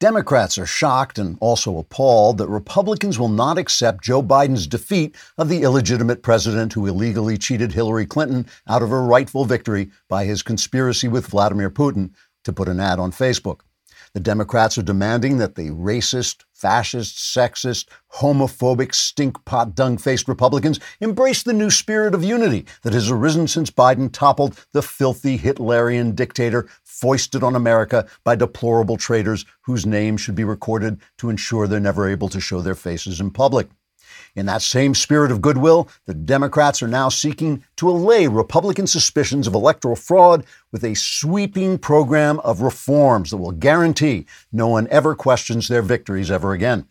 Democrats are shocked and also appalled that Republicans will not accept Joe Biden's defeat of the illegitimate president who illegally cheated Hillary Clinton out of her rightful victory by his conspiracy with Vladimir Putin to put an ad on Facebook. The Democrats are demanding that the racist, fascist, sexist, homophobic, stinkpot, dung faced Republicans embrace the new spirit of unity that has arisen since Biden toppled the filthy Hitlerian dictator foisted on America by deplorable traitors whose names should be recorded to ensure they're never able to show their faces in public. In that same spirit of goodwill, the Democrats are now seeking to allay Republican suspicions of electoral fraud with a sweeping program of reforms that will guarantee no one ever questions their victories ever again.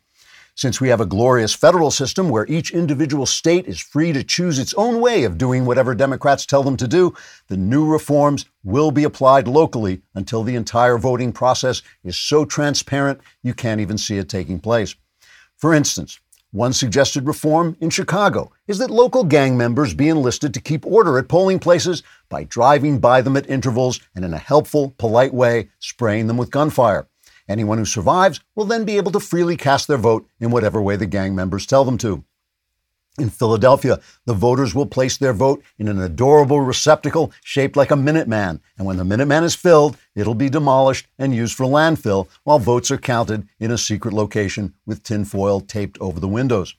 Since we have a glorious federal system where each individual state is free to choose its own way of doing whatever Democrats tell them to do, the new reforms will be applied locally until the entire voting process is so transparent you can't even see it taking place. For instance, one suggested reform in Chicago is that local gang members be enlisted to keep order at polling places by driving by them at intervals and in a helpful, polite way, spraying them with gunfire. Anyone who survives will then be able to freely cast their vote in whatever way the gang members tell them to. In Philadelphia, the voters will place their vote in an adorable receptacle shaped like a Minuteman, and when the Minuteman is filled, it'll be demolished and used for landfill while votes are counted in a secret location with tinfoil taped over the windows.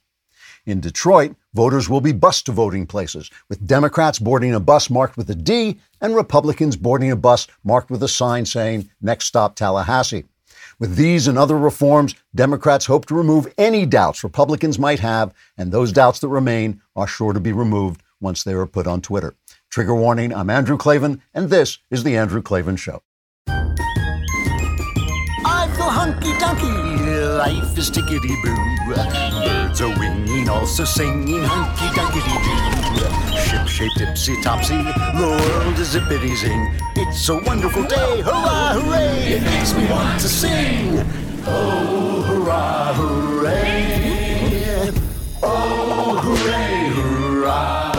In Detroit, voters will be bused to voting places, with Democrats boarding a bus marked with a D and Republicans boarding a bus marked with a sign saying, Next stop Tallahassee. With these and other reforms, Democrats hope to remove any doubts Republicans might have, and those doubts that remain are sure to be removed once they are put on Twitter. Trigger warning I'm Andrew Klavan, and this is The Andrew Klavan Show. I feel hunky dunky, life is tickety boo. Birds are winging, also singing hunky dunky doo. Shaped tipsy topsy, the world is zing. It's a wonderful day, hurrah, hooray! It makes me want to sing. Oh, hurrah, hooray! Oh, hooray, hurrah!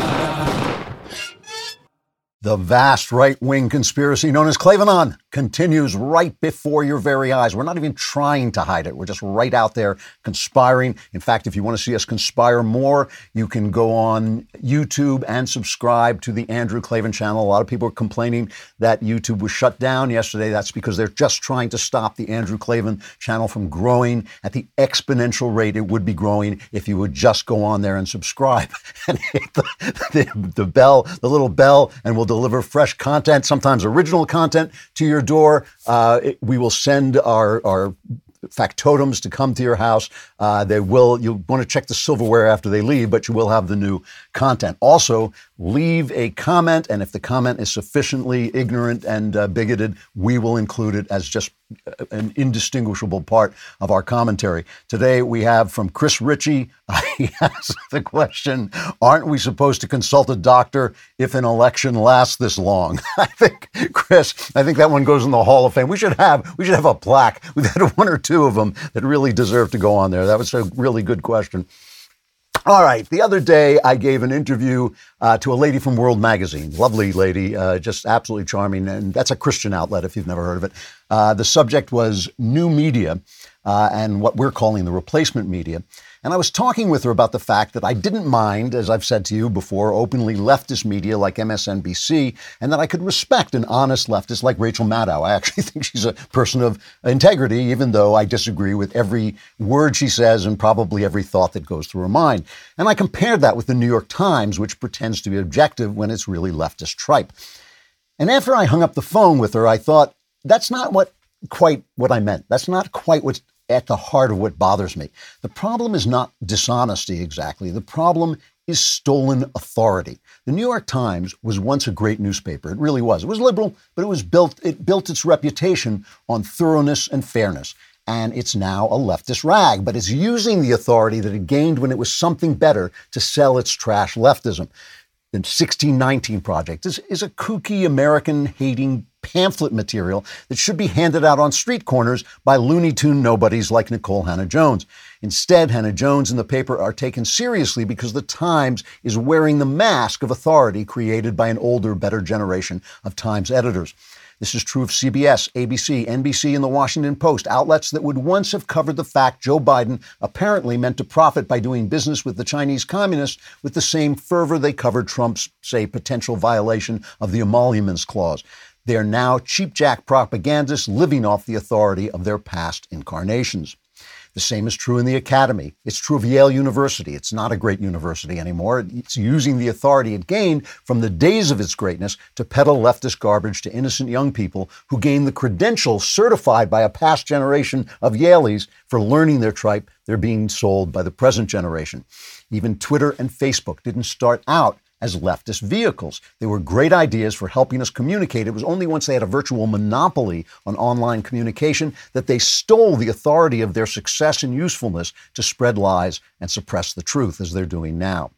The vast right wing conspiracy known as Klavanon continues right before your very eyes. We're not even trying to hide it. We're just right out there conspiring. In fact, if you want to see us conspire more, you can go on YouTube and subscribe to the Andrew Klavan channel. A lot of people are complaining that YouTube was shut down yesterday. That's because they're just trying to stop the Andrew Klavan channel from growing at the exponential rate it would be growing if you would just go on there and subscribe and hit the, the, the bell, the little bell, and we'll deliver fresh content, sometimes original content to your door. Uh, it, we will send our, our factotums to come to your house. Uh, they will. You'll want to check the silverware after they leave, but you will have the new content. Also, leave a comment, and if the comment is sufficiently ignorant and uh, bigoted, we will include it as just uh, an indistinguishable part of our commentary. Today we have from Chris Ritchie. He asked the question: Aren't we supposed to consult a doctor if an election lasts this long? I think, Chris, I think that one goes in the Hall of Fame. We should have we should have a plaque. We've had one or two of them that really deserve to go on there. That was a really good question. All right. The other day, I gave an interview uh, to a lady from World Magazine. Lovely lady, uh, just absolutely charming. And that's a Christian outlet if you've never heard of it. Uh, the subject was new media uh, and what we're calling the replacement media. And I was talking with her about the fact that I didn't mind, as I've said to you before, openly leftist media like MSNBC, and that I could respect an honest leftist like Rachel Maddow. I actually think she's a person of integrity, even though I disagree with every word she says and probably every thought that goes through her mind. And I compared that with the New York Times, which pretends to be objective when it's really leftist tripe. And after I hung up the phone with her, I thought, that's not what quite what I meant. That's not quite what's at the heart of what bothers me. The problem is not dishonesty exactly. The problem is stolen authority. The New York Times was once a great newspaper. It really was. It was liberal, but it was built it built its reputation on thoroughness and fairness. And it's now a leftist rag, but it's using the authority that it gained when it was something better to sell its trash leftism. The 1619 Project is, is a kooky American hating pamphlet material that should be handed out on street corners by Looney Tune nobodies like Nicole Hannah-Jones. Instead, Hannah-Jones and the paper are taken seriously because the Times is wearing the mask of authority created by an older, better generation of Times editors. This is true of CBS, ABC, NBC, and the Washington Post, outlets that would once have covered the fact Joe Biden apparently meant to profit by doing business with the Chinese communists with the same fervor they covered Trump's, say, potential violation of the Emoluments Clause. They are now cheapjack propagandists living off the authority of their past incarnations. The same is true in the academy. It's true of Yale University. It's not a great university anymore. It's using the authority it gained from the days of its greatness to peddle leftist garbage to innocent young people who gain the credentials certified by a past generation of Yalies for learning their tripe. They're being sold by the present generation. Even Twitter and Facebook didn't start out as leftist vehicles. They were great ideas for helping us communicate. It was only once they had a virtual monopoly on online communication that they stole the authority of their success and usefulness to spread lies and suppress the truth, as they're doing now.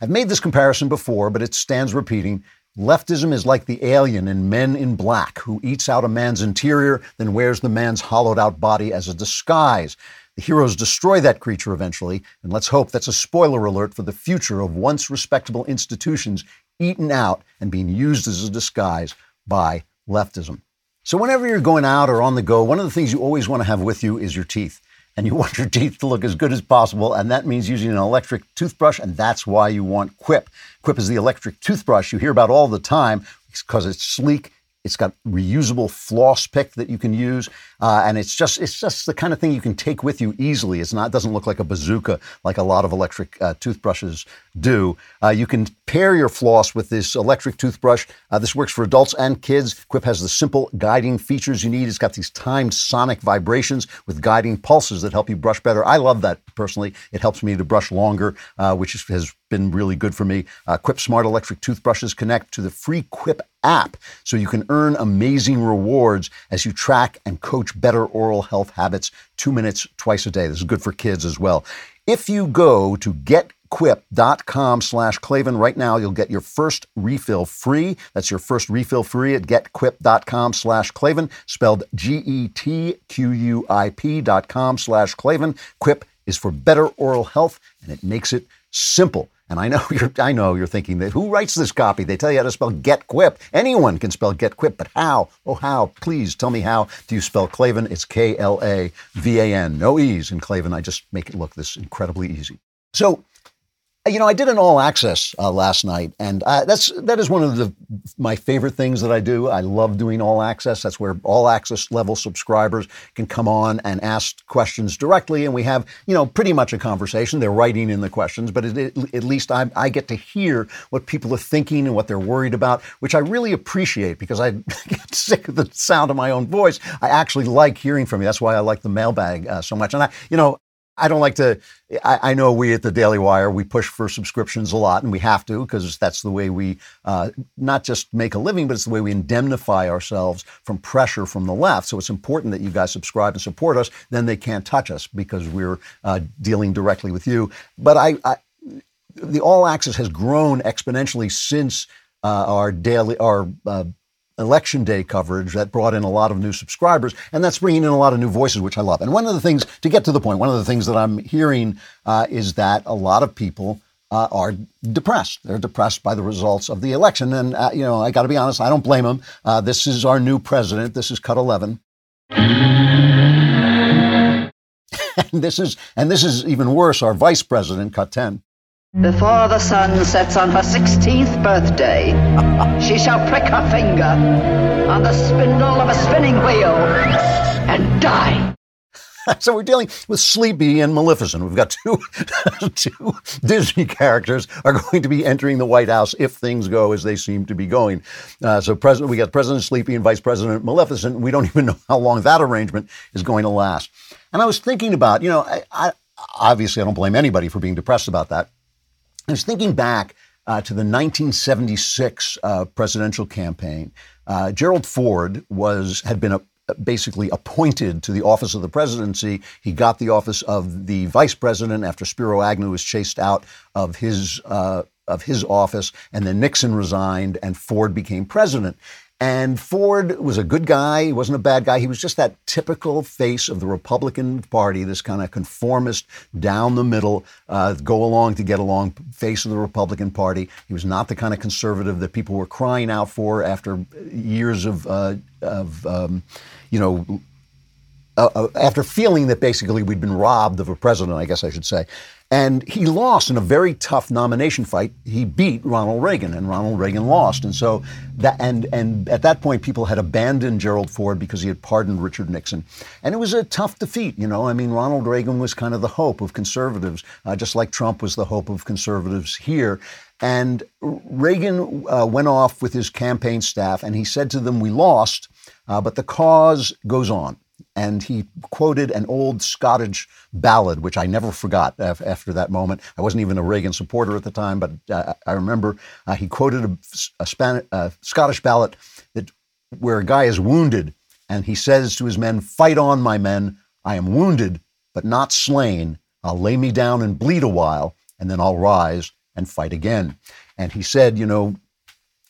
I've made this comparison before, but it stands repeating. Leftism is like the alien in Men in Black, who eats out a man's interior, then wears the man's hollowed out body as a disguise. The heroes destroy that creature eventually, and let's hope that's a spoiler alert for the future of once respectable institutions eaten out and being used as a disguise by leftism. So, whenever you're going out or on the go, one of the things you always want to have with you is your teeth. And you want your teeth to look as good as possible, and that means using an electric toothbrush, and that's why you want Quip. Quip is the electric toothbrush you hear about all the time because it's sleek, it's got reusable floss pick that you can use, uh, and it's just it's just the kind of thing you can take with you easily. It's not it doesn't look like a bazooka like a lot of electric uh, toothbrushes do. Uh, you can pair your floss with this electric toothbrush. Uh, this works for adults and kids. Quip has the simple guiding features you need. It's got these timed sonic vibrations with guiding pulses that help you brush better. I love that personally. It helps me to brush longer, uh, which has been really good for me. Uh, Quip Smart Electric Toothbrushes connect to the free Quip app so you can earn amazing rewards as you track and coach better oral health habits two minutes twice a day. This is good for kids as well. If you go to getquip.com slash Klavan right now, you'll get your first refill free. That's your first refill free at getquip.com slash Klavan, spelled G-E-T-Q-U-I-P dot com slash Klavan. Quip is for better oral health, and it makes it simple. And I know you're I know you're thinking that who writes this copy? They tell you how to spell get quip. Anyone can spell get quip, but how? Oh how? Please tell me how do you spell Klavan? It's K L A V A N. No E's in Klavan. I just make it look this incredibly easy. So you know, I did an all access uh, last night, and uh, that's that is one of the my favorite things that I do. I love doing all access. That's where all access level subscribers can come on and ask questions directly, and we have you know pretty much a conversation. They're writing in the questions, but it, it, at least I, I get to hear what people are thinking and what they're worried about, which I really appreciate because I get sick of the sound of my own voice. I actually like hearing from you. That's why I like the mailbag uh, so much. And I, you know, I don't like to. I, I, know we at the Daily Wire we push for subscriptions a lot, and we have to because that's the way we uh, not just make a living, but it's the way we indemnify ourselves from pressure from the left. So it's important that you guys subscribe and support us. Then they can't touch us because we're uh, dealing directly with you. But I, I, the All Access has grown exponentially since uh, our daily our uh, election day coverage that brought in a lot of new subscribers, and that's bringing in a lot of new voices, which I love. And one of the things, to get to the point, one of the things that I'm hearing uh, is that a lot of people uh, are depressed. They're depressed by the results of the election, and uh, you know, I got to be honest, I don't blame them. Uh, this is our new president. This is Cut 11. and this is and this is even worse. Our vice president, Cut 10. Before the sun sets on her 16th birthday, she shall prick her finger on the spindle of a spinning wheel and die. so we're dealing with Sleepy and Maleficent. We've got two, two Disney characters are going to be entering the White House if things go as they seem to be going. Uh, so President, we got President Sleepy and Vice President Maleficent. We don't even know how long that arrangement is going to last. And I was thinking about, you know, I, I obviously I don't blame anybody for being depressed about that. I was thinking back uh, to the 1976 uh, presidential campaign. Uh, Gerald Ford was had been a, basically appointed to the office of the presidency. He got the office of the vice president after Spiro Agnew was chased out of his uh, of his office, and then Nixon resigned, and Ford became president. And Ford was a good guy. He wasn't a bad guy. He was just that typical face of the Republican Party, this kind of conformist, down the middle, uh, go along to get along face of the Republican Party. He was not the kind of conservative that people were crying out for after years of, uh, of um, you know, uh, uh, after feeling that basically we'd been robbed of a president, I guess I should say. And he lost in a very tough nomination fight. He beat Ronald Reagan, and Ronald Reagan lost. And so that and and at that point, people had abandoned Gerald Ford because he had pardoned Richard Nixon, and it was a tough defeat. You know, I mean, Ronald Reagan was kind of the hope of conservatives, uh, just like Trump was the hope of conservatives here. And Reagan uh, went off with his campaign staff, and he said to them, "We lost, uh, but the cause goes on." And he quoted an old Scottish ballad, which I never forgot after that moment. I wasn't even a Reagan supporter at the time, but uh, I remember uh, he quoted a, a, Spanish, a Scottish ballad that where a guy is wounded and he says to his men, "Fight on, my men! I am wounded, but not slain. I'll lay me down and bleed a while, and then I'll rise and fight again." And he said, you know,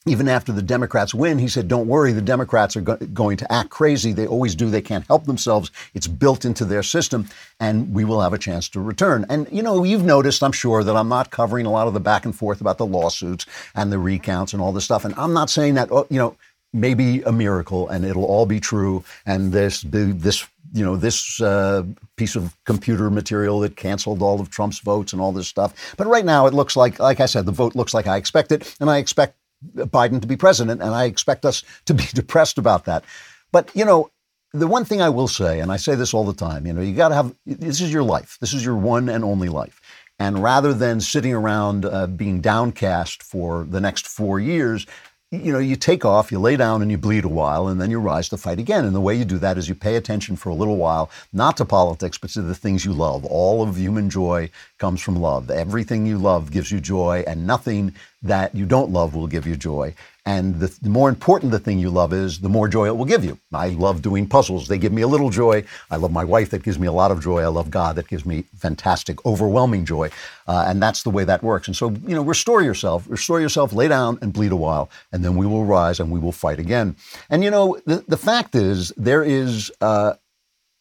even after the Democrats win, he said, Don't worry, the Democrats are go- going to act crazy. They always do. They can't help themselves. It's built into their system, and we will have a chance to return. And, you know, you've noticed, I'm sure, that I'm not covering a lot of the back and forth about the lawsuits and the recounts and all this stuff. And I'm not saying that, oh, you know, maybe a miracle and it'll all be true. And this, this, you know, this uh, piece of computer material that canceled all of Trump's votes and all this stuff. But right now, it looks like, like I said, the vote looks like I expected, and I expect Biden to be president, and I expect us to be depressed about that. But, you know, the one thing I will say, and I say this all the time, you know, you got to have this is your life. This is your one and only life. And rather than sitting around uh, being downcast for the next four years, you know, you take off, you lay down and you bleed a while, and then you rise to fight again. And the way you do that is you pay attention for a little while, not to politics, but to the things you love. All of human joy comes from love. Everything you love gives you joy, and nothing that you don't love will give you joy. And the, the, more important the thing you love is, the more joy it will give you. I love doing puzzles. They give me a little joy. I love my wife. That gives me a lot of joy. I love God. That gives me fantastic, overwhelming joy. Uh, and that's the way that works. And so, you know, restore yourself, restore yourself, lay down and bleed a while, and then we will rise and we will fight again. And, you know, the, the fact is, there is uh,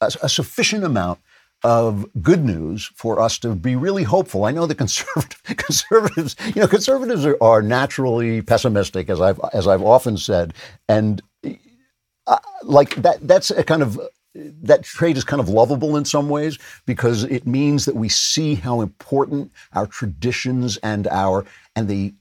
a, a sufficient amount of good news for us to be really hopeful. I know the conservative, conservatives, you know, conservatives are, are, naturally pessimistic, as I've as I've often said, and uh, like that. That's a kind of that trait is kind of lovable in some ways because it means that we see how important our traditions and our and the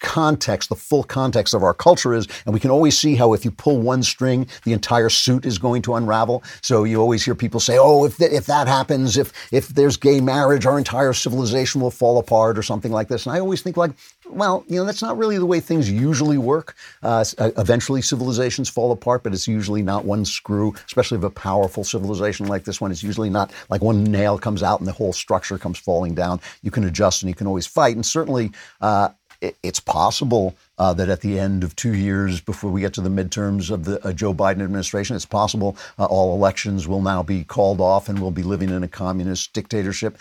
context, the full context of our culture is. And we can always see how if you pull one string, the entire suit is going to unravel. So you always hear people say, oh, if, th- if that happens, if, if there's gay marriage, our entire civilization will fall apart or something like this. And I always think like, well, you know, that's not really the way things usually work. Uh, uh eventually, civilizations fall apart, but it's usually not one screw, especially of a powerful civilization like this one. It's usually not like one nail comes out and the whole structure comes falling down. You can adjust and you can always fight. And certainly, uh, it's possible uh, that at the end of two years before we get to the midterms of the uh, Joe Biden administration, it's possible uh, all elections will now be called off and we'll be living in a communist dictatorship.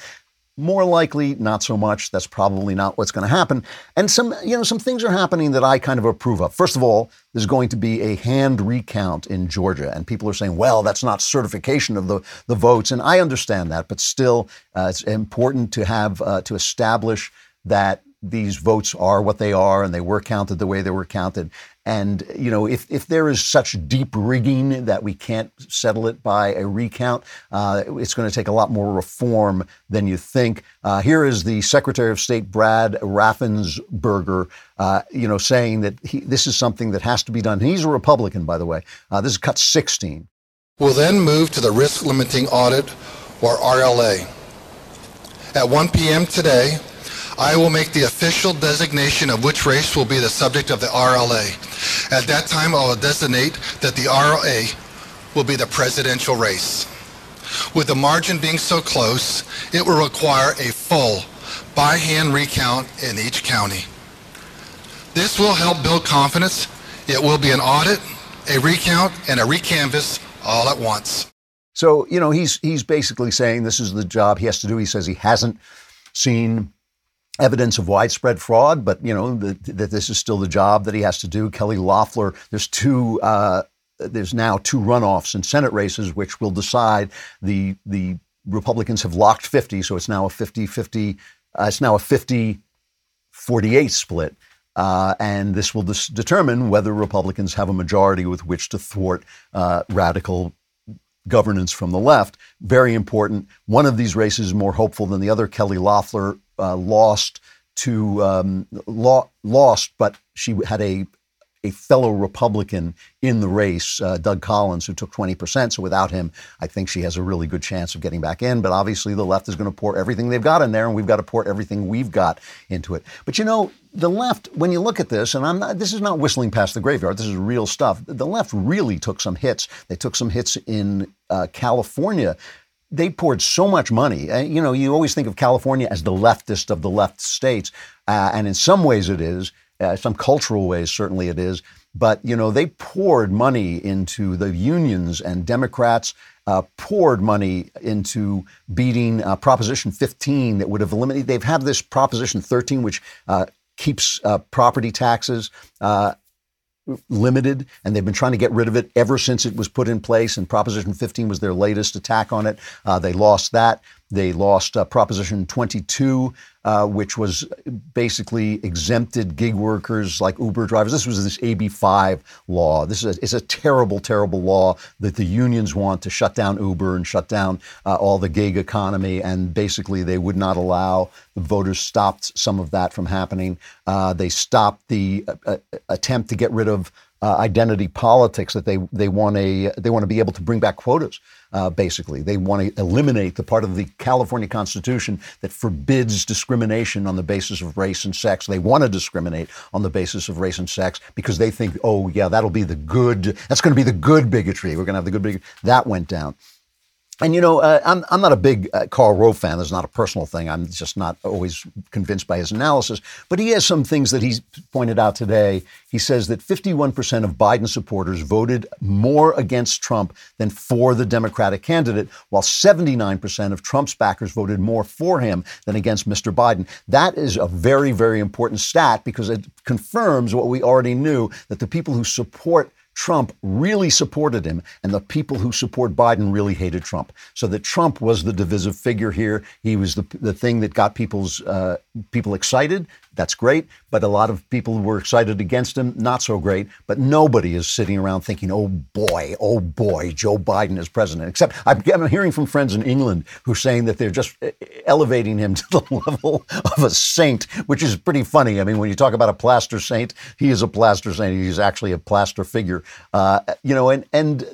More likely, not so much. That's probably not what's going to happen. And some, you know, some things are happening that I kind of approve of. First of all, there's going to be a hand recount in Georgia, and people are saying, "Well, that's not certification of the the votes." And I understand that, but still, uh, it's important to have uh, to establish that these votes are what they are and they were counted the way they were counted. And, you know, if, if there is such deep rigging that we can't settle it by a recount, uh, it's going to take a lot more reform than you think. Uh, here is the Secretary of State, Brad Raffensperger, uh, you know, saying that he, this is something that has to be done. He's a Republican, by the way. Uh, this is cut 16. We'll then move to the risk limiting audit, or RLA. At 1 p.m. today, I will make the official designation of which race will be the subject of the RLA. At that time, I will designate that the RLA will be the presidential race. With the margin being so close, it will require a full by-hand recount in each county. This will help build confidence. It will be an audit, a recount, and a recanvass all at once. So, you know, he's he's basically saying this is the job he has to do. He says he hasn't seen evidence of widespread fraud, but you know that, that this is still the job that he has to do. Kelly Loeffler, there's two. Uh, there's now two runoffs in Senate races, which will decide the the Republicans have locked 50, so it's now a 50 50. Uh, it's now a 50 48 split. Uh, and this will dis- determine whether Republicans have a majority with which to thwart uh, radical governance from the left. Very important. One of these races is more hopeful than the other. Kelly Loeffler uh, lost to um, lo- lost, but she had a a fellow Republican in the race, uh, Doug Collins, who took 20%. So without him, I think she has a really good chance of getting back in. But obviously, the left is going to pour everything they've got in there, and we've got to pour everything we've got into it. But you know, the left, when you look at this, and I'm not, this is not whistling past the graveyard. This is real stuff. The left really took some hits. They took some hits in uh, California they poured so much money. Uh, you know, you always think of California as the leftist of the left states, uh, and in some ways it is. Uh, some cultural ways, certainly it is. But, you know, they poured money into the unions and Democrats uh, poured money into beating uh, Proposition 15 that would have eliminated. They've had this Proposition 13, which uh, keeps property taxes limited, and they've been trying to get rid of it ever since it was put in place. And Proposition 15 was their latest attack on it. Uh, they lost that. They lost uh, Proposition 22, uh, which was basically exempted gig workers like Uber drivers. This was this AB5 law. This is a, it's a terrible, terrible law that the unions want to shut down Uber and shut down uh, all the gig economy. And basically, they would not allow the voters stopped some of that from happening. Uh, they stopped the uh, attempt to get rid of uh, identity politics that they they want a they want to be able to bring back quotas. Uh, basically, they want to eliminate the part of the California Constitution that forbids discrimination on the basis of race and sex. They want to discriminate on the basis of race and sex because they think, oh yeah, that'll be the good. That's going to be the good bigotry. We're going to have the good bigotry. That went down. And you know, uh, I'm I'm not a big uh, Karl Rove fan. This is not a personal thing. I'm just not always convinced by his analysis. But he has some things that he's pointed out today. He says that 51% of Biden supporters voted more against Trump than for the Democratic candidate, while 79% of Trump's backers voted more for him than against Mr. Biden. That is a very very important stat because it confirms what we already knew that the people who support Trump really supported him, and the people who support Biden really hated Trump. So that Trump was the divisive figure here. He was the the thing that got people's uh, people excited. That's great, but a lot of people were excited against him. Not so great. But nobody is sitting around thinking, "Oh boy, oh boy, Joe Biden is president." Except I'm, hearing from friends in England who are saying that they're just uh, elevating him to the level of a saint, which is pretty funny. I mean, when you talk about a plaster saint, he is a plaster saint. He's actually a plaster figure. Uh, you know, and and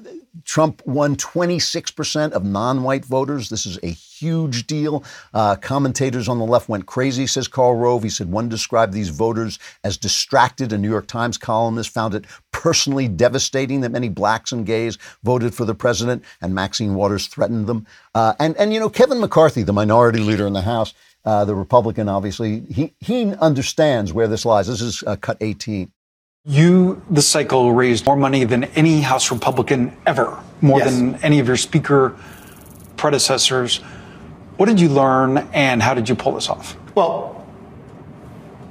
Trump won 26% of non white voters. This is a huge deal. Uh, commentators on the left went crazy, says Karl Rove. He said one described these voters as distracted. A New York Times columnist found it personally devastating that many blacks and gays voted for the president, and Maxine Waters threatened them. Uh, and, and, you know, Kevin McCarthy, the minority leader in the House, uh, the Republican, obviously, he, he understands where this lies. This is uh, cut 18. You, the cycle, raised more money than any House Republican ever, more yes. than any of your speaker predecessors. What did you learn and how did you pull this off? Well,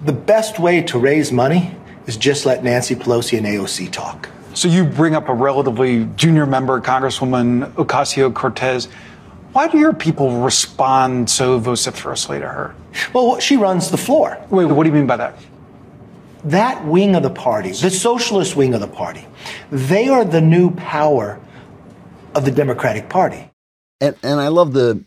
the best way to raise money is just let Nancy Pelosi and AOC talk. So you bring up a relatively junior member, Congresswoman Ocasio Cortez. Why do your people respond so vociferously to her? Well, she runs the floor. Wait, what do you mean by that? that wing of the party, the socialist wing of the party, they are the new power of the Democratic Party. And, and I love the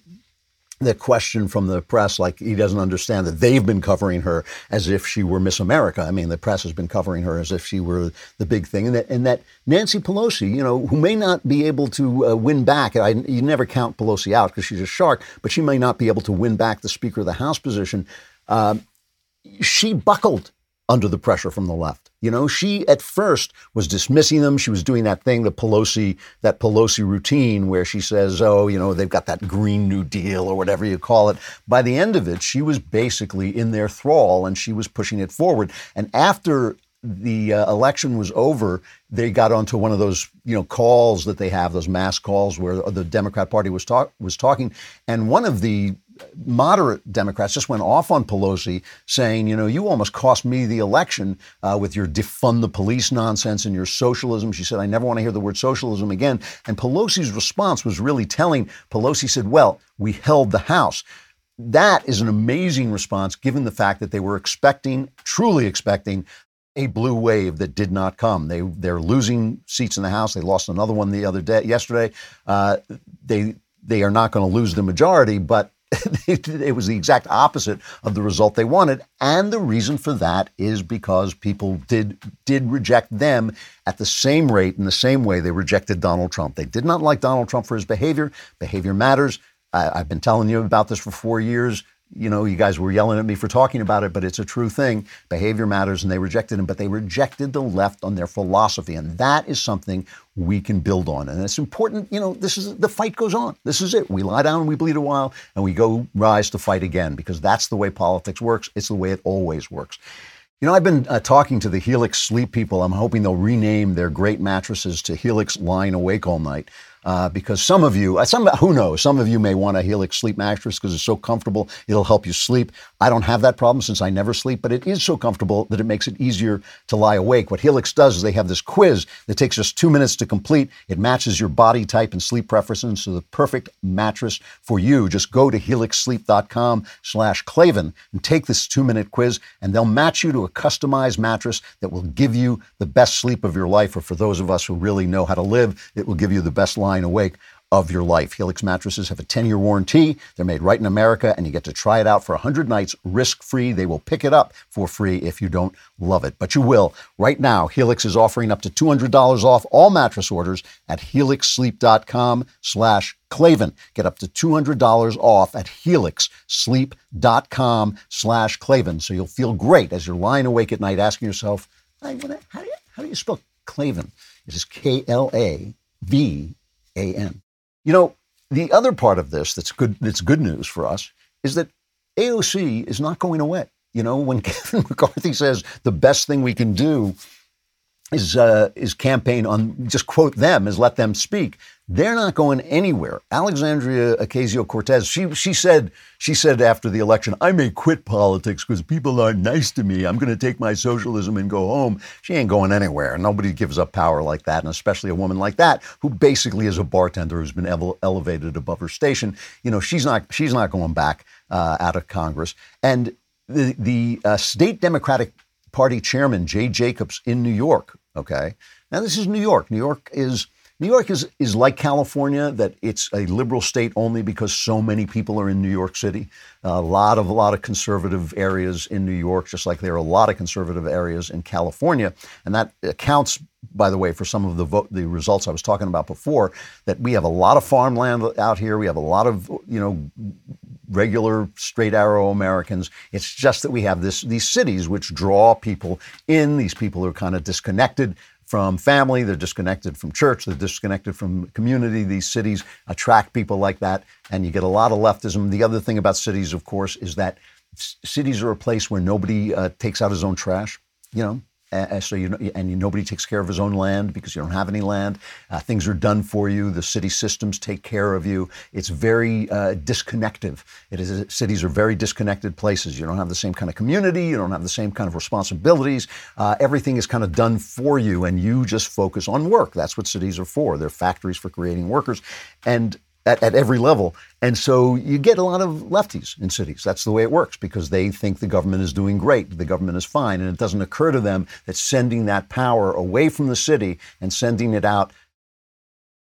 the question from the press, like he doesn't understand that they've been covering her as if she were Miss America. I mean, the press has been covering her as if she were the big thing, and that and that Nancy Pelosi, you know, who may not be able to uh, win back. I, you never count Pelosi out because she's a shark, but she may not be able to win back the Speaker of the House position. Uh, she buckled under the pressure from the left. You know, she at first was dismissing them. She was doing that thing, the Pelosi, that Pelosi routine where she says, oh, you know, they've got that Green New Deal or whatever you call it. By the end of it, she was basically in their thrall and she was pushing it forward. And after the uh, election was over, they got onto one of those, you know, calls that they have, those mass calls where the Democrat Party was talk was talking, and one of the moderate Democrats just went off on Pelosi, saying, you know, you almost cost me the election uh, with your defund the police nonsense and your socialism. She said, I never want to hear the word socialism again. And Pelosi's response was really telling. Pelosi said, well, we held the House. That is an amazing response given the fact that they were expecting, truly expecting, a blue wave that did not come. They they're losing seats in the House. They lost another one the other day, yesterday. Uh, they they are not going to lose the majority, but it was the exact opposite of the result they wanted. And the reason for that is because people did did reject them at the same rate in the same way they rejected Donald Trump. They did not like Donald Trump for his behavior. Behavior matters. I, I've been telling you about this for four years you know, you guys were yelling at me for talking about it, but it's a true thing. Behavior matters, and they rejected him, but they rejected the left on their philosophy. And that is something we can build on. And it's important, you know, this is the fight goes on. This is it. We lie down and we bleed a while, and we go rise to fight again because that's the way politics works. It's the way it always works. You know, I've been uh, talking to the Helix sleep people. I'm hoping they'll rename their great mattresses to Helix Lying Awake All Night uh, because some of you, uh, some who knows, some of you may want a Helix sleep mattress because it's so comfortable, it'll help you sleep. I don't have that problem since I never sleep, but it is so comfortable that it makes it easier to lie awake. What Helix does is they have this quiz that takes just two minutes to complete. It matches your body type and sleep preferences to the perfect mattress for you. Just go to helixsleep.com slash Klavan and take this two-minute quiz, and they'll match you to a customized mattress that will give you the best sleep of your life, or for those of us who really know how to live, it will give you the best lying awake of your life. Helix mattresses have a 10 year warranty. They're made right in America, and you get to try it out for 100 nights risk free. They will pick it up for free if you don't love it, but you will. Right now, Helix is offering up to $200 off all mattress orders at helixsleep.com slash Klavan. Get up to $200 off at helixsleep.com slash Klavan. So you'll feel great as you're lying awake at night asking yourself, how do you, how do you spell Klavan? It is K L A V a N. You know, the other part of this that's good that's good news for us is that AOC is not going away. You know, when Kevin McCarthy says the best thing we can do is uh, campaign on just quote them is let them speak. They're not going anywhere. Alexandria Ocasio Cortez, she she said she said after the election, I may quit politics because people aren't nice to me. I'm going to take my socialism and go home. She ain't going anywhere. Nobody gives up power like that, and especially a woman like that who basically is a bartender who's been ele- elevated above her station. You know, she's not she's not going back uh, out of Congress. And the the uh, state Democratic Party chairman Jay Jacobs in New York. Okay, now this is New York. New York is New York is, is like California, that it's a liberal state only because so many people are in New York City. A lot of a lot of conservative areas in New York, just like there are a lot of conservative areas in California, and that accounts, by the way, for some of the vote, the results I was talking about before. That we have a lot of farmland out here. We have a lot of you know regular straight arrow Americans. It's just that we have this these cities which draw people in. These people are kind of disconnected from family, they're disconnected from church, they're disconnected from community. These cities attract people like that, and you get a lot of leftism. The other thing about cities, of course, is that cities are a place where nobody uh, takes out his own trash. You know, uh, so you and nobody takes care of his own land because you don't have any land. Uh, things are done for you. The city systems take care of you. It's very uh, disconnected. It is cities are very disconnected places. You don't have the same kind of community. You don't have the same kind of responsibilities. Uh, everything is kind of done for you, and you just focus on work. That's what cities are for. They're factories for creating workers, and at, at every level. And so you get a lot of lefties in cities. That's the way it works because they think the government is doing great, the government is fine. And it doesn't occur to them that sending that power away from the city and sending it out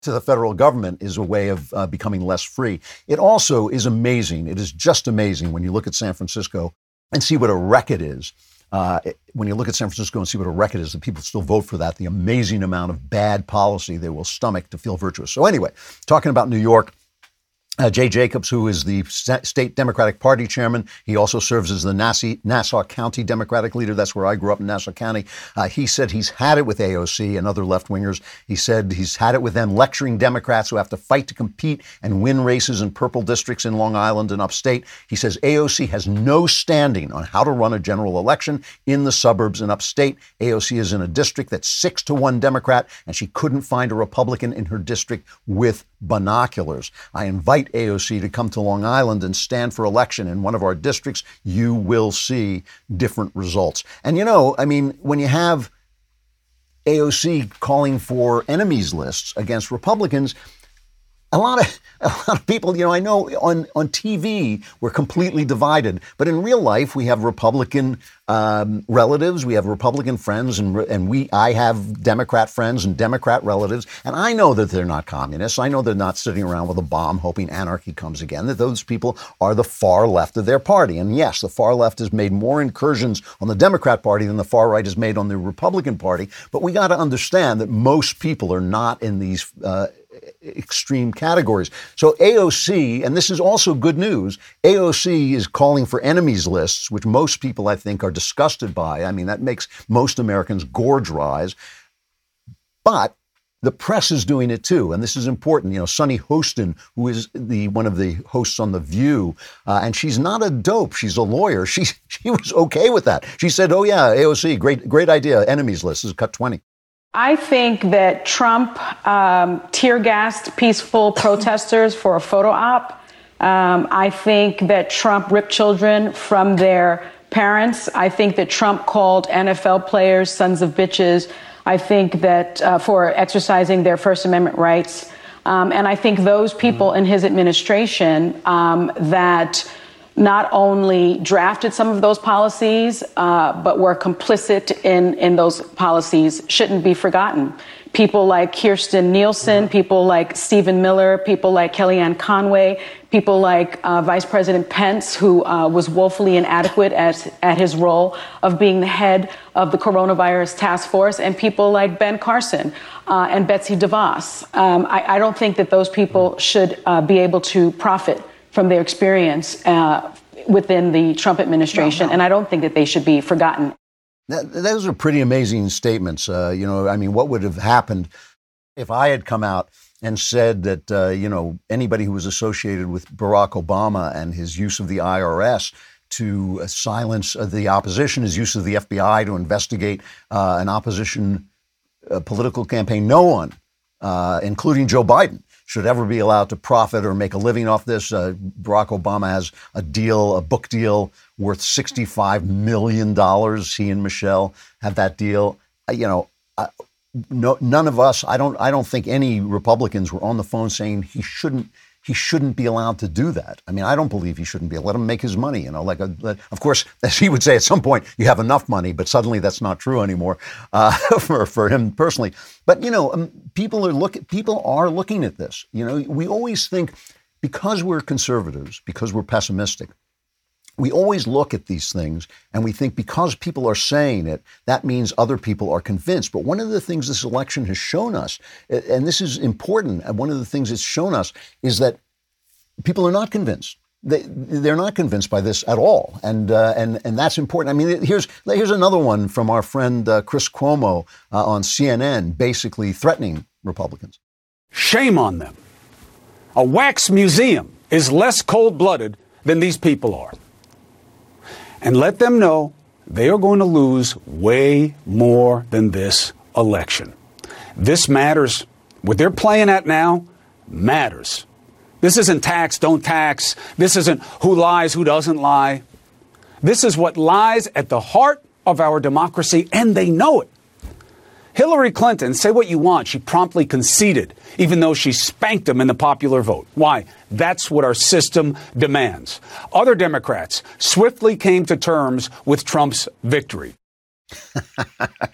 to the federal government is a way of uh, becoming less free. It also is amazing. It is just amazing when you look at San Francisco and see what a wreck it is. Uh, when you look at San Francisco and see what a wreck it is, that people still vote for that, the amazing amount of bad policy they will stomach to feel virtuous. So, anyway, talking about New York, uh, Jay Jacobs, who is the state Democratic Party chairman, he also serves as the Nassau County Democratic leader. That's where I grew up in Nassau County. Uh, he said he's had it with AOC and other left wingers. He said he's had it with them lecturing Democrats who have to fight to compete and win races in purple districts in Long Island and upstate. He says AOC has no standing on how to run a general election in the suburbs and upstate. AOC is in a district that's six to one Democrat, and she couldn't find a Republican in her district with binoculars. I invite AOC to come to Long Island and stand for election in one of our districts. You will see different results. And you know, I mean, when you have AOC calling for enemies lists against Republicans, a lot of a lot of people, you know, I know on on TV we're completely divided, but in real life we have Republican um, relatives, we have Republican friends, and and we I have Democrat friends and Democrat relatives, and I know that they're not communists. I know they're not sitting around with a bomb hoping anarchy comes again. That those people are the far left of their party, and yes, the far left has made more incursions on the Democrat Party than the far right has made on the Republican Party. But we got to understand that most people are not in these. Uh, extreme categories. So AOC, and this is also good news, AOC is calling for enemies lists, which most people I think are disgusted by. I mean, that makes most Americans gorge rise. But the press is doing it too, and this is important. You know, Sunny Hostin, who is the one of the hosts on The View, uh, and she's not a dope. She's a lawyer. She she was okay with that. She said, "Oh yeah, AOC, great great idea. Enemies list this is cut 20. I think that Trump um, tear gassed peaceful protesters for a photo op. Um, I think that Trump ripped children from their parents. I think that Trump called NFL players sons of bitches. I think that uh, for exercising their First Amendment rights. Um, and I think those people in his administration um, that not only drafted some of those policies, uh, but were complicit in, in those policies shouldn't be forgotten. People like Kirstjen Nielsen, mm-hmm. people like Stephen Miller, people like Kellyanne Conway, people like uh, Vice President Pence, who uh, was woefully inadequate at, at his role of being the head of the coronavirus task force, and people like Ben Carson uh, and Betsy DeVos. Um, I, I, don't think that those people mm-hmm. should uh, be able to profit from their experience uh, within the Trump administration, no, no. and I don't think that they should be forgotten. That, those are pretty amazing statements. Uh, you know, I mean, what would have happened if I had come out and said that, uh, you know, anybody who was associated with Barack Obama and his use of the IRS to silence uh, the opposition, his use of the FBI to investigate uh, an opposition uh, political campaign, no one, uh, including Joe Biden, should ever be allowed to profit or make a living off this. Uh, Barack Obama has a deal, a book deal worth $65 million. He and Michelle have that deal. Uh, you know, uh, no, none of us, I don't, I don't think any Republicans were on the phone saying he shouldn't he shouldn't be allowed to do that. I mean, I don't believe he shouldn't be. Let him make his money. You know, like a, of course, as he would say at some point, you have enough money, but suddenly that's not true anymore uh, for for him personally. But you know, um, people are look people are looking at this. You know, we always think because we're conservatives, because we're pessimistic, we always look at these things and we think because people are saying it, that means other people are convinced. But one of the things this election has shown us, and this is important, one of the things it's shown us is that people are not convinced. They, they're not convinced by this at all, and uh, and and that's important. I mean, here's here's another one from our friend uh, Chris Cuomo uh, on CNN, basically threatening Republicans. Shame on them. A wax museum is less cold-blooded than these people are and let them know they are going to lose way more than this election. This matters. What they're playing at now matters. This isn't tax, don't tax. This isn't who lies, who doesn't lie. This is what lies at the heart of our democracy, and they know it. Hillary Clinton, say what you want, she promptly conceded, even though she spanked him in the popular vote. Why? That's what our system demands. Other Democrats swiftly came to terms with Trump's victory.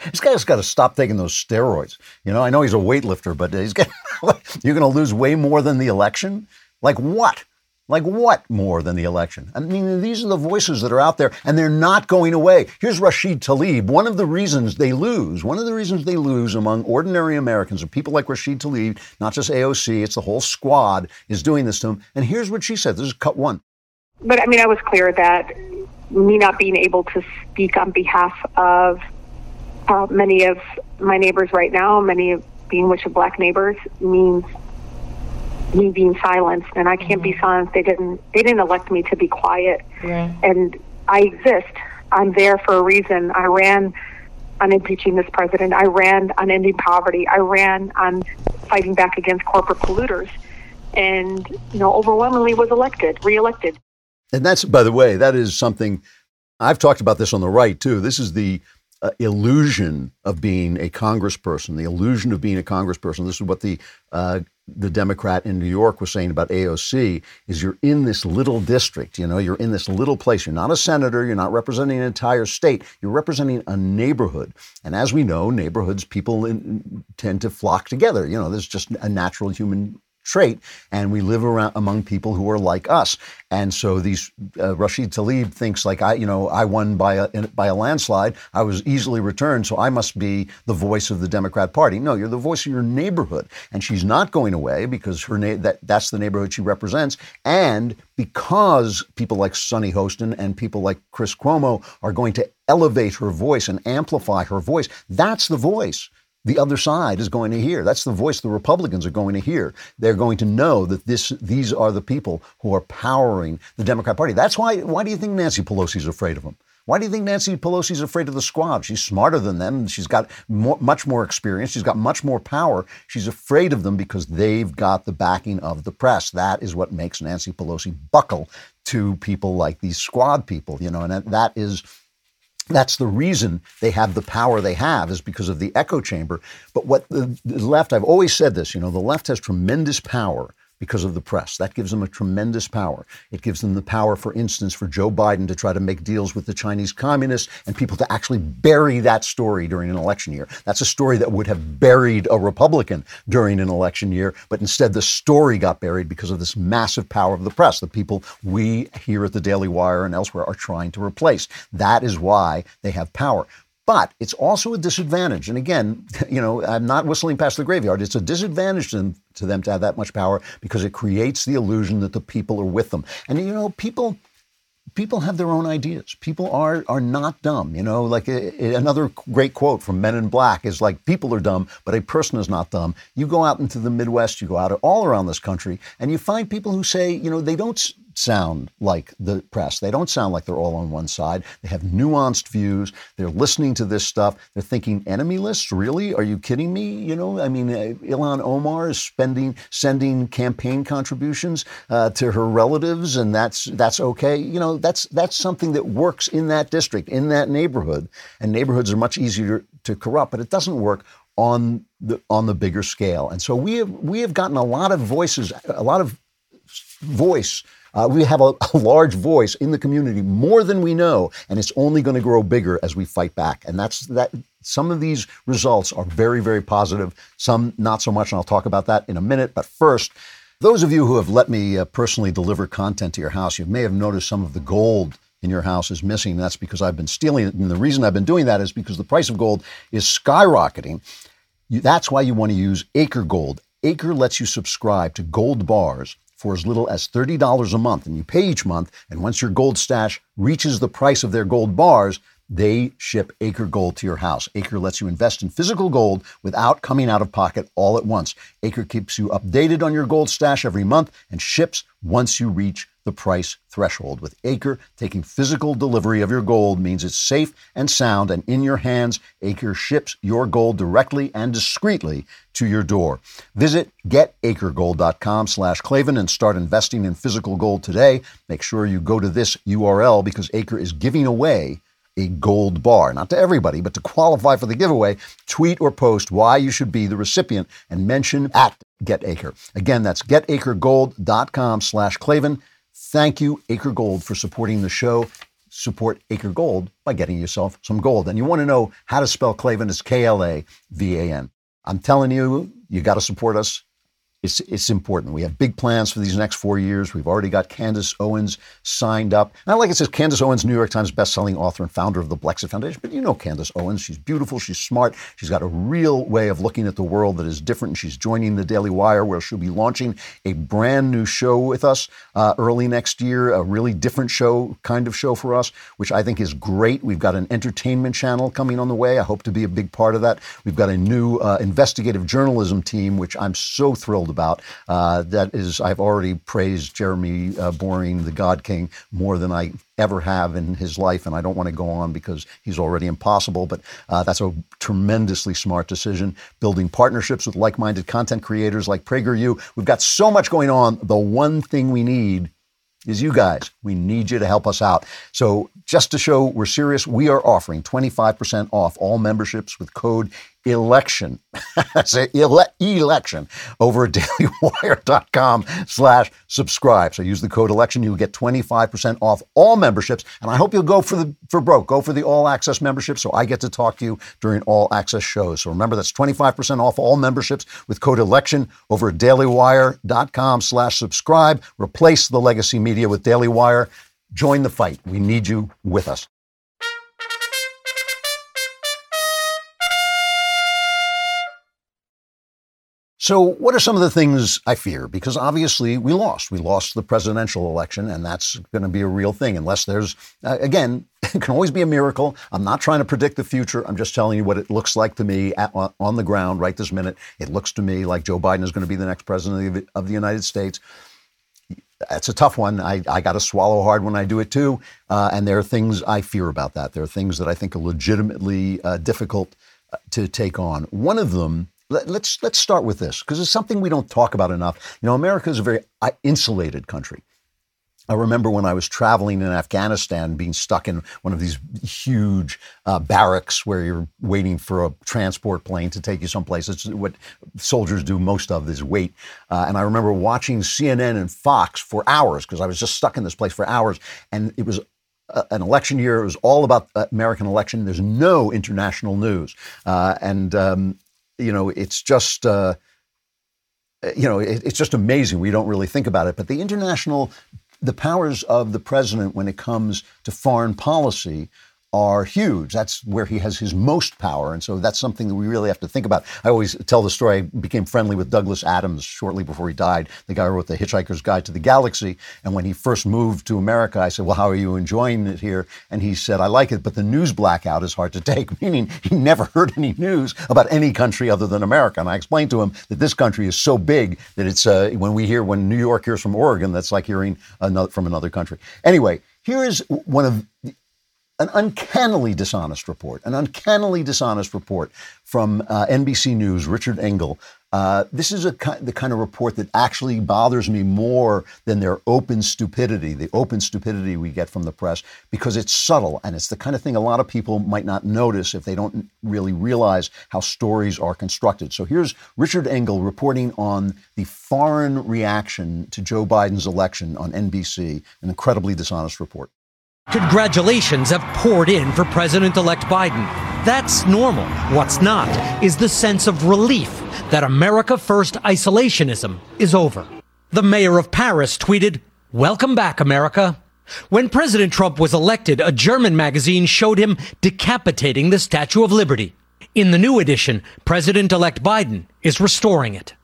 this guy's got to stop taking those steroids. You know, I know he's a weightlifter, but he's got, you're going to lose way more than the election? Like what? Like what more than the election? I mean, these are the voices that are out there and they're not going away. Here's Rashid Tlaib. One of the reasons they lose, one of the reasons they lose among ordinary Americans are people like Rashid Tlaib, not just AOC, it's the whole squad is doing this to them. And here's what she said. This is cut one. But I mean, I was clear that me not being able to speak on behalf of uh, many of my neighbors right now, many of being which of black neighbors, means me being silenced and I can't mm-hmm. be silenced. They didn't they didn't elect me to be quiet. Yeah. And I exist. I'm there for a reason. I ran on impeaching this president. I ran on ending poverty. I ran on fighting back against corporate polluters. and you know overwhelmingly was elected, reelected. And that's, by the way, that is something I've talked about this on the right too. This is the uh, illusion of being a congressperson, the illusion of being a congressperson. This is what the uh, the Democrat in New York was saying about AOC is you're in this little district, you know, you're in this little place. You're not a senator, you're not representing an entire state, you're representing a neighborhood. And as we know, neighborhoods, people in, tend to flock together. You know, there's just a natural human trait, and we live around among people who are like us. And so these uh, Rashid Tlaib thinks like I, you know, I won by a by a landslide. I was easily returned, so I must be the voice of the Democrat Party. No, you're the voice of your neighborhood, and she's not going away because her na- that that's the neighborhood she represents, and because people like Sunny Hostin and people like Chris Cuomo are going to elevate her voice and amplify her voice. That's the voice the other side is going to hear. That's the voice the Republicans are going to hear. They're going to know that this these are the people who are powering the Democrat Party. That's why why do you think Nancy Pelosi is afraid of them? Why do you think Nancy Pelosi is afraid of the squad? She's smarter than them. She's got more, much more experience. She's got much more power. She's afraid of them because they've got the backing of the press. That is what makes Nancy Pelosi buckle to people like these squad people, you know, and that is that's the reason they have the power they have is because of the echo chamber. But what the, left, I've always said this, you know, the left has tremendous power because of the press. That gives them a tremendous power. It gives them the power, for instance, for Joe Biden to try to make deals with the Chinese communists and people to actually bury that story during an election year. That's a story that would have buried a Republican during an election year, but instead the story got buried because of this massive power of the press, the people we here at the Daily Wire and elsewhere are trying to replace. That is why they have power. But it's also a disadvantage. And again, you know, I'm not whistling past the graveyard. It's a disadvantage to them, to them to have that much power because it creates the illusion that the people are with them. And you know, people people have their own ideas. People are are not dumb. You know, like a, a, another great quote from Men in Black is like, "People are dumb, but a person is not dumb." You go out into the Midwest, you go out all around this country, and you find people who say, you know, they don't sound like the press. They don't sound like they're all on one side. They have nuanced views. They're listening to this stuff. They're thinking enemy lists. Really? Are you kidding me? You know, I mean, uh, Ilhan Omar is spending sending campaign contributions uh, to her relatives, and that's that's okay. You know, that's that's something that works in that district, in that neighborhood, and neighborhoods are much easier to corrupt, but it doesn't work on the on the bigger scale. And so we have we have gotten a lot of voices, a lot of voice uh, we have a, a, large voice in the community more than we know, and it's only going to grow bigger as we fight back. And that's that. Some of these results are very, very positive. Some not so much, and I'll talk about that in a minute. But first. Those of you who have let me uh, personally deliver content to your house, you may have noticed some of the gold in your house is missing. That's because I've been stealing it. And the reason I've been doing that is because the price of gold is skyrocketing. You, that's why you want to use Acre Gold. Acre lets you subscribe to gold bars for as little as $30 a month. And you pay each month. And once your gold stash reaches the price of their gold bars, they ship Acre Gold to your house. Acre lets you invest in physical gold without coming out of pocket all at once. Acre keeps you updated on your gold stash every month and ships once you reach the price threshold. With Acre, taking physical delivery of your gold means it's safe and sound and in your hands. Acre ships your gold directly and discreetly to your door. Visit getacregold.com slash Klavan and start investing in physical gold today. Make sure you go to this URL because Acre is giving away a gold bar. Not to everybody, but to qualify for the giveaway, tweet or post why you should be the recipient and mention at GetAcre. Again, that's getacregold.com slash Klavan. Thank you, Acre Gold, for supporting the show. Support Acre Gold by getting yourself some gold. And you want to know how to spell Klavan? It's K L A V A N. I'm telling you, you got to support us it's, it's important. We have big plans for these next four years. We've already got Candace Owens signed up. And like it says, Candace Owens, New York Times bestselling author and founder of the Blexit Foundation. But you know Candace Owens. She's beautiful. She's smart. She's got a real way of looking at the world that is different. And she's joining the Daily Wire, where she'll be launching a brand new show with us uh, early next year, a really different show, kind of show for us, which I think is great. We've got an entertainment channel coming on the way. I hope to be a big part of that. We've got a new uh, investigative journalism team, which I'm so thrilled about. Uh, that is, I've already praised Jeremy uh, Boring, the God King, more than I ever have in his life, and I don't want to go on because he's already impossible. But uh, that's a tremendously smart decision. Building partnerships with like-minded content creators like PragerU. We've got so much going on. The one thing we need is you guys. We need you to help us out. So, just to show we're serious, we are offering 25% off all memberships with code election. Say ele- election over at dailywire.com slash subscribe. So use the code election. You'll get 25% off all memberships. And I hope you'll go for the for broke. Go for the all access membership so I get to talk to you during all access shows. So remember that's 25% off all memberships with code election over at dailywire.com slash subscribe. Replace the legacy media with Daily Wire. Join the fight. We need you with us. So, what are some of the things I fear? Because obviously we lost. We lost the presidential election, and that's going to be a real thing unless there's, uh, again, it can always be a miracle. I'm not trying to predict the future. I'm just telling you what it looks like to me at, on the ground right this minute. It looks to me like Joe Biden is going to be the next president of the, United States. That's a tough one. I, I got to swallow hard when I do it too. Uh, and there are things I fear about that. There are things that I think are legitimately uh, difficult uh, to take on. One of them let, us let's start with this because it's something we don't talk about enough. You know, America is a very uh, insulated country. I remember when I was traveling in Afghanistan, being stuck in one of these huge uh, barracks where you're waiting for a transport plane to take you someplace. It's what soldiers do most of is wait. Uh, and I remember watching CNN and Fox for hours because I was just stuck in this place for hours. And it was uh, an election year. It was all about American election. There's no international news. Uh, and um, you know, it's just, uh, you know, it, it's just amazing. We don't really think about it. But the international, the powers of the president when it comes to foreign policy are huge. That's where he has his most power. And so that's something that we really have to think about. I always tell the story. I became friendly with Douglas Adams shortly before he died, the guy who wrote The Hitchhiker's Guide to the Galaxy. And when he first moved to America, I said, Well, how are you enjoying it here? And he said, I like it, but the news blackout is hard to take, meaning he never heard any news about any country other than America. And I explained to him that this country is so big that it's, uh, when we hear, when New York hears from Oregon, that's like hearing another, from another country. Anyway, here is one of an uncannily dishonest report, an uncannily dishonest report from uh, NBC News, Richard Engel. Uh, this is a, the kind of report that actually bothers me more than their open stupidity, the open stupidity we get from the press, because it's subtle and it's the kind of thing a lot of people might not notice if they don't really realize how stories are constructed. So here's Richard Engel reporting on the foreign reaction to Joe Biden's election on NBC, an incredibly dishonest report. Congratulations have poured in for President elect Biden. That's normal. What's not is the sense of relief that America First isolationism is over. The mayor of Paris tweeted, Welcome back, America. When President Trump was elected, a German magazine showed him decapitating the Statue of Liberty. In the new edition, President elect Biden is restoring it.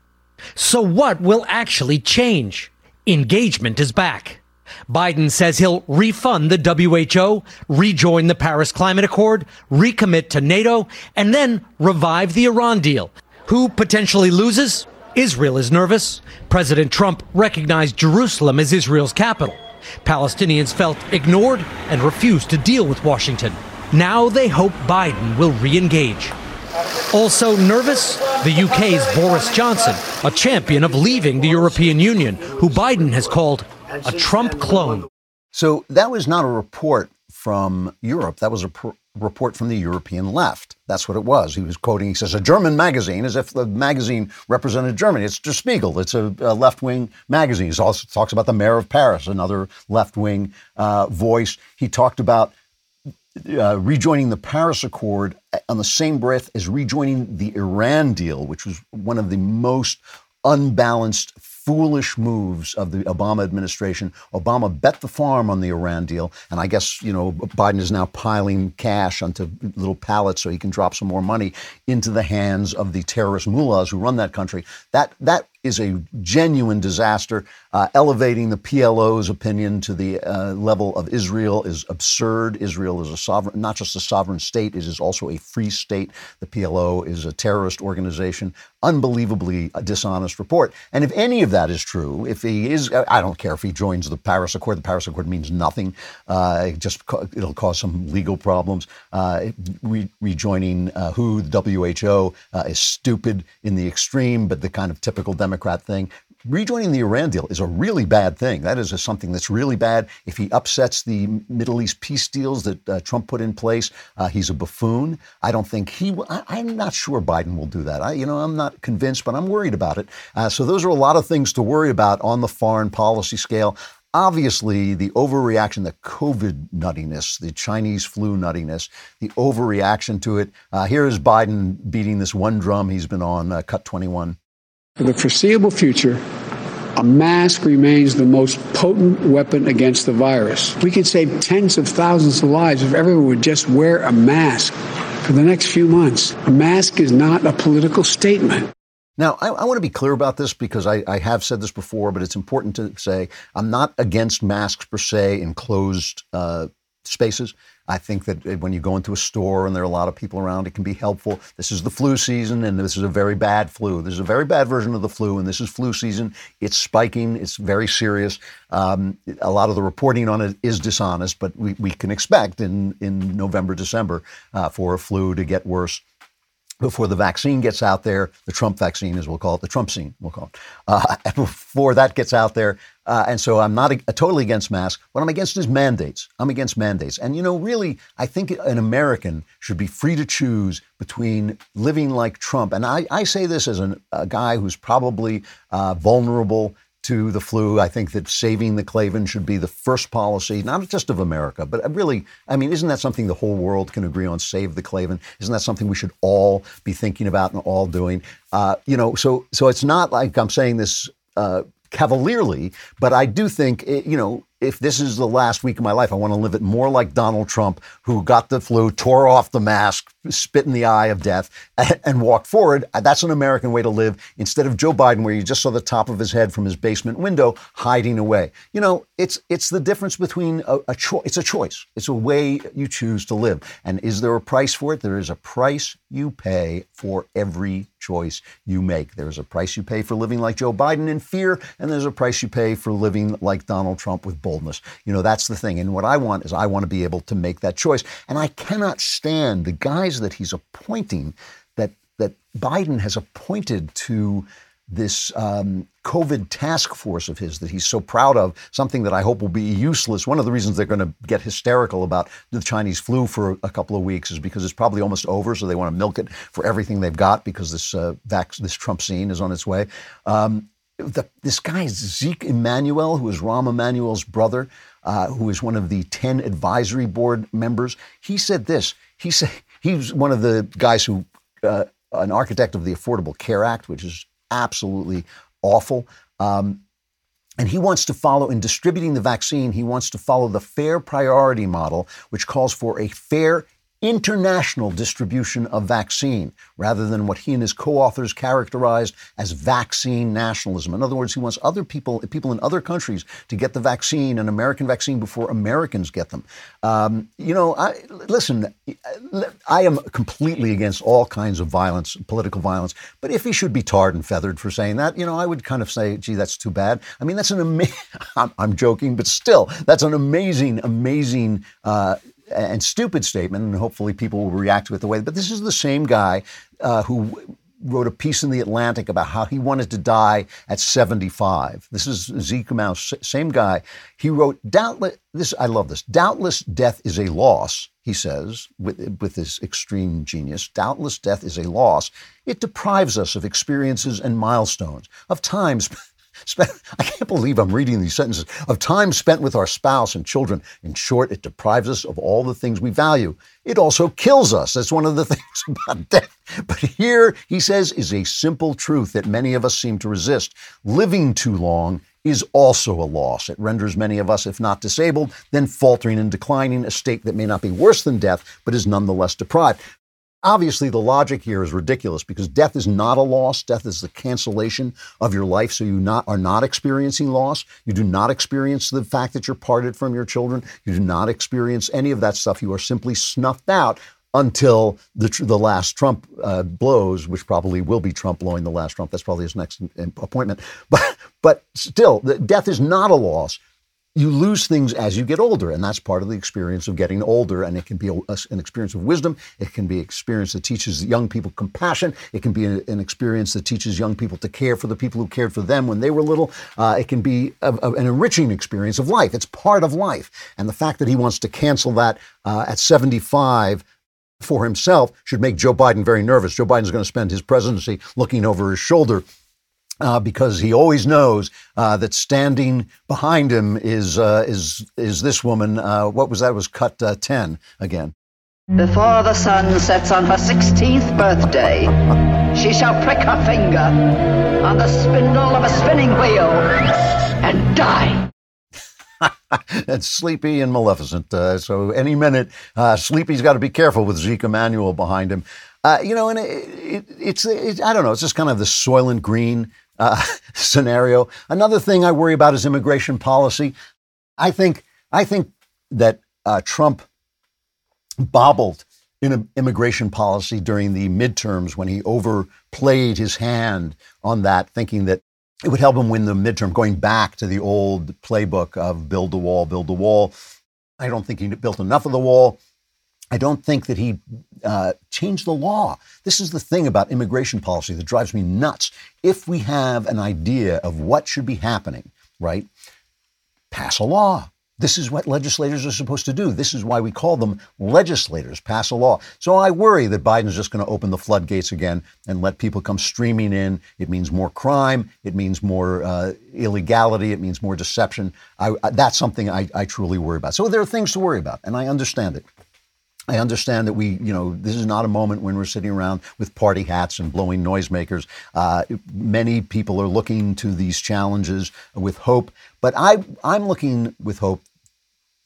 So, what will actually change? Engagement is back. Biden says he'll refund the WHO, rejoin the Paris Climate Accord, recommit to NATO, and then revive the Iran deal. Who potentially loses? Israel is nervous. President Trump recognized Jerusalem as Israel's capital. Palestinians felt ignored and refused to deal with Washington. Now they hope Biden will re engage. Also nervous, the UK's Boris Johnson, a champion of leaving the European Union, who Biden has called a Trump clone. So that was not a report from Europe. That was a pr- report from the European left. That's what it was. He was quoting, he says, a German magazine, as if the magazine represented Germany. It's Der Spiegel. It's a, a left wing magazine. He also talks about the mayor of Paris, another left wing uh, voice. He talked about uh, rejoining the Paris Accord on the same breath as rejoining the Iran deal, which was one of the most unbalanced foolish moves of the Obama administration. Obama bet the farm on the Iran deal, and I guess you know Biden is now piling cash onto little pallets so he can drop some more money into the hands of the terrorist mullahs who run that country. That that is a genuine disaster. Uh, elevating the PLO's opinion to the uh, level of Israel is absurd. Israel is a sovereign, not just a sovereign state, it is also a free state. The PLO is a terrorist organization. Unbelievably a dishonest report. And if any of that is true, if he is, I don't care if he joins the Paris Accord. The Paris Accord means nothing. Uh, it just it'll cause some legal problems. Uh, re- rejoining uh, WHO, the WHO, uh, is stupid in the extreme, but the kind of typical Democrat thing rejoining the Iran deal is a really bad thing. That is a, something that's really bad. If he upsets the Middle East peace deals that uh, Trump put in place, uh, he's a buffoon. I don't think he. Will, I, am not sure Biden will do that. I, you know, I'm not convinced, but I'm worried about it. Uh, so those are a lot of things to worry about on the foreign policy scale. Obviously, the overreaction, the COVID nuttiness, the Chinese flu nuttiness, the overreaction to it. Uh, here is Biden beating this one drum he's been on, uh, cut 21. For the foreseeable future, a mask remains the most potent weapon against the virus. We could save tens of thousands of lives if everyone would just wear a mask for the next few months. A mask is not a political statement. Now, I, I, want to be clear about this because I, I, have said this before, but it's important to say I'm not against masks per se in closed uh, spaces. I think that when you go into a store and there are a lot of people around, it can be helpful. This is the flu season, and this is a very bad flu. This is a very bad version of the flu, and this is flu season. It's spiking. It's very serious. Um, a lot of the reporting on it is dishonest, but we, we can expect in, in November, December uh, for a flu to get worse before the vaccine gets out there, the Trump vaccine, as we'll call it, the Trump scene, we'll call it, uh, before that gets out there. Uh, and so I'm not a, a totally against masks. What I'm against is mandates. I'm against mandates. And, you know, really, I think an American should be free to choose between living like Trump. And I, I say this as an, a guy who's probably uh, vulnerable to the flu. I think that saving the Klavan should be the first policy, not just of America, but really, I mean, isn't that something the whole world can agree on? Save the Klavan. Isn't that something we should all be thinking about and all doing? Uh, you know, so so it's not like I'm saying this. Uh, cavalierly, but I do think, eh, you know, if this is the last week of my life, I want to live it more like Donald Trump, who got the flu, tore off the mask, spit in the eye of death, and, walked forward. That's an American way to live instead of Joe Biden, where you just saw the top of his head from his basement window hiding away. You know, it's it's the difference between a, a choice. It's a choice. It's a way you choose to live. And is there a price for it? There is a price you pay for every choice you make. There's a price you pay for living like Joe Biden in fear, and there's a price you pay for living like Donald Trump with boldness. You know, that's the thing. And what I want is I want to be able to make that choice. And I cannot stand the guys that he's appointing that that Biden has appointed to this um, COVID task force of his that he's so proud of, something that I hope will be useless. One of the reasons they're going to get hysterical about the Chinese flu for a couple of weeks is because it's probably almost over, so they want to milk it for everything they've got because this uh, this Trump scene is on its way. Um, the, this guy Zeke Emanuel, who is Rahm Emanuel's brother, uh, who is one of the ten advisory board members, he said this. He said he's one of the guys who, uh, an architect of the Affordable Care Act, which is absolutely awful. Um, and he wants to follow, in distributing the vaccine, he wants to follow the fair priority model, which calls for a fair international distribution of vaccine rather than what he and his co-authors characterized as vaccine nationalism. In other words, he wants other people, people in other countries, to get the vaccine, an American vaccine, before Americans get them. Um, you know, I, listen, I am completely against all kinds of violence, political violence. But if he should be tarred and feathered for saying that, you know, I would kind of say, gee, that's too bad. I mean, that's an amazing. I'm, I'm, joking, but still, that's an amazing, amazing. Uh, and stupid statement, and hopefully people will react to it the way. But this is the same guy uh, who wrote a piece in the Atlantic about how he wanted to die at 75. This is Zeke Mouse, same guy. He wrote, doubtless, this, I love this, doubtless death is a loss, he says, with, with his extreme genius. Doubtless death is a loss. It deprives us of experiences and milestones, of times spent, I can't believe I'm reading these sentences, of time spent with our spouse and children. In short, it deprives us of all the things we value. It also kills us. That's one of the things about death. But here, he says, is a simple truth that many of us seem to resist. Living too long is also a loss. It renders many of us, if not disabled, then faltering and declining, a state that may not be worse than death, but is nonetheless deprived. Obviously, the logic here is ridiculous because death is not a loss. Death is the cancellation of your life. So you not, are not experiencing loss. You do not experience the fact that you're parted from your children. You do not experience any of that stuff. You are simply snuffed out until the, the last Trump uh, blows, which probably will be Trump blowing the last Trump. That's probably his next appointment. But, but still, death is not a loss you lose things as you get older, and that's part of the experience of getting older. And it can be a, an experience of wisdom. It can be an experience that teaches young people compassion. It can be a, an experience that teaches young people to care for the people who cared for them when they were little. Uh, it can be a, an enriching experience of life. It's part of life. And the fact that he wants to cancel that uh, at 75 for himself should make Joe Biden very nervous. Joe Biden's going to spend his presidency looking over his shoulder uh, because he always knows uh, that standing behind him is uh, is is this woman. Uh, what was that? It was cut uh, ten again. Before the sun sets on her sixteenth birthday, she shall prick her finger on the spindle of a spinning wheel and die. That's Sleepy and Maleficent. Uh, so any minute, Sleepy's got to be careful with Zeke Emanuel behind him. you know, and it, it, it's, it, I don't know, it's just kind of the Soylent Green uh, scenario. Another thing I worry about is immigration policy. I think I think that uh, Trump bobbled in immigration policy during the midterms when he overplayed his hand on that, thinking that it would help him win the midterm, going back to the old playbook of build the wall, build the wall. I don't think he built enough of the wall. I don't think that he uh, changed the law. This is the thing about immigration policy that drives me nuts. If we have an idea of what should be happening, right, pass a law. This is what legislators are supposed to do. This is why we call them legislators, pass a law. So I worry that Biden's just going to open the floodgates again and let people come streaming in. It means more crime. It means more uh, illegality. It means more deception. I, that's something I, I truly worry about. So there are things to worry about, and I understand it. I understand that we, you know, this is not a moment when we're sitting around with party hats and blowing noisemakers. Uh, many people are looking to these challenges with hope, but I, I'm looking with hope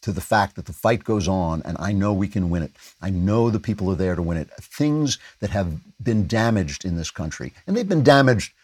to the fact that the fight goes on and I know we can win it. I know the people are there to win it. Things that have been damaged in this country, and they've been damaged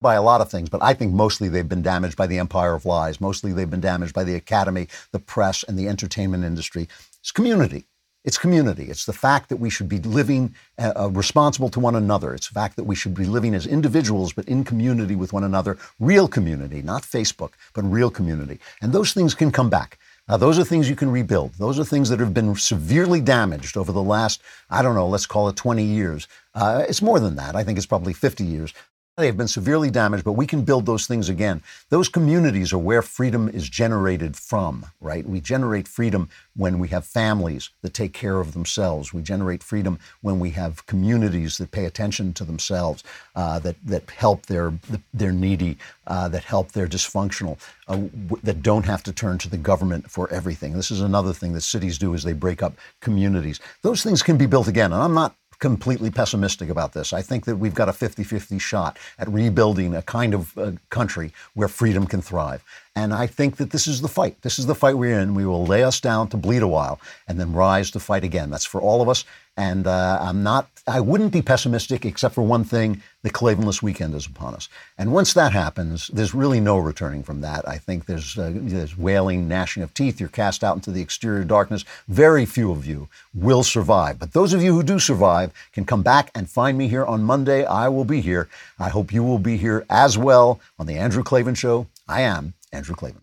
by a lot of things, but I think mostly they've been damaged by the empire of lies. Mostly they've been damaged by the academy, the press, and the entertainment industry. It's community. It's community. It's the fact that we should be living uh, uh, responsible to one another. It's the fact that we should be living as individuals, but in community with one another. Real community, not Facebook, but real community. And those things can come back. Uh, those are things you can rebuild. Those are things that have been severely damaged over the last, I don't know, let's call it 20 years. Uh, it's more than that. I think it's probably 50 years. They have been severely damaged, but we can build those things again. Those communities are where freedom is generated from, right? We generate freedom when we have families that take care of themselves. We generate freedom when we have communities that pay attention to themselves, uh, that, that help their, their needy, uh, that help their dysfunctional, uh, w- that don't have to turn to the government for everything. This is another thing that cities do is they break up communities. Those things can be built again. And I'm not completely pessimistic about this. I think that we've got a 50 50 shot at rebuilding a kind of uh, country where freedom can thrive. And I think that this is the fight. This is the fight we're in. We will lay us down to bleed a while and then rise to fight again. That's for all of us. And uh, I'm not, I wouldn't be pessimistic except for one thing the Klavanless weekend is upon us. And once that happens, there's really no returning from that. I think there's, uh, there's wailing, gnashing of teeth. You're cast out into the exterior darkness. Very few of you will survive. But those of you who do survive can come back and find me here on Monday. I will be here. I hope you will be here as well on The Andrew Klavan Show. I am Andrew Klavan.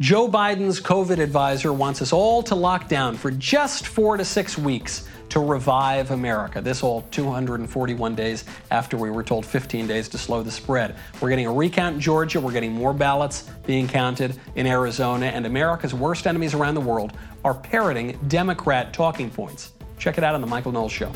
Joe Biden's COVID advisor wants us all to lock down for just four to six weeks to revive America. This all 241 days after we were told 15 days to slow the spread. We're getting a recount in Georgia. We're getting more ballots being counted in Arizona. And America's worst enemies around the world are parroting Democrat talking points. Check it out on The Michael Knowles Show.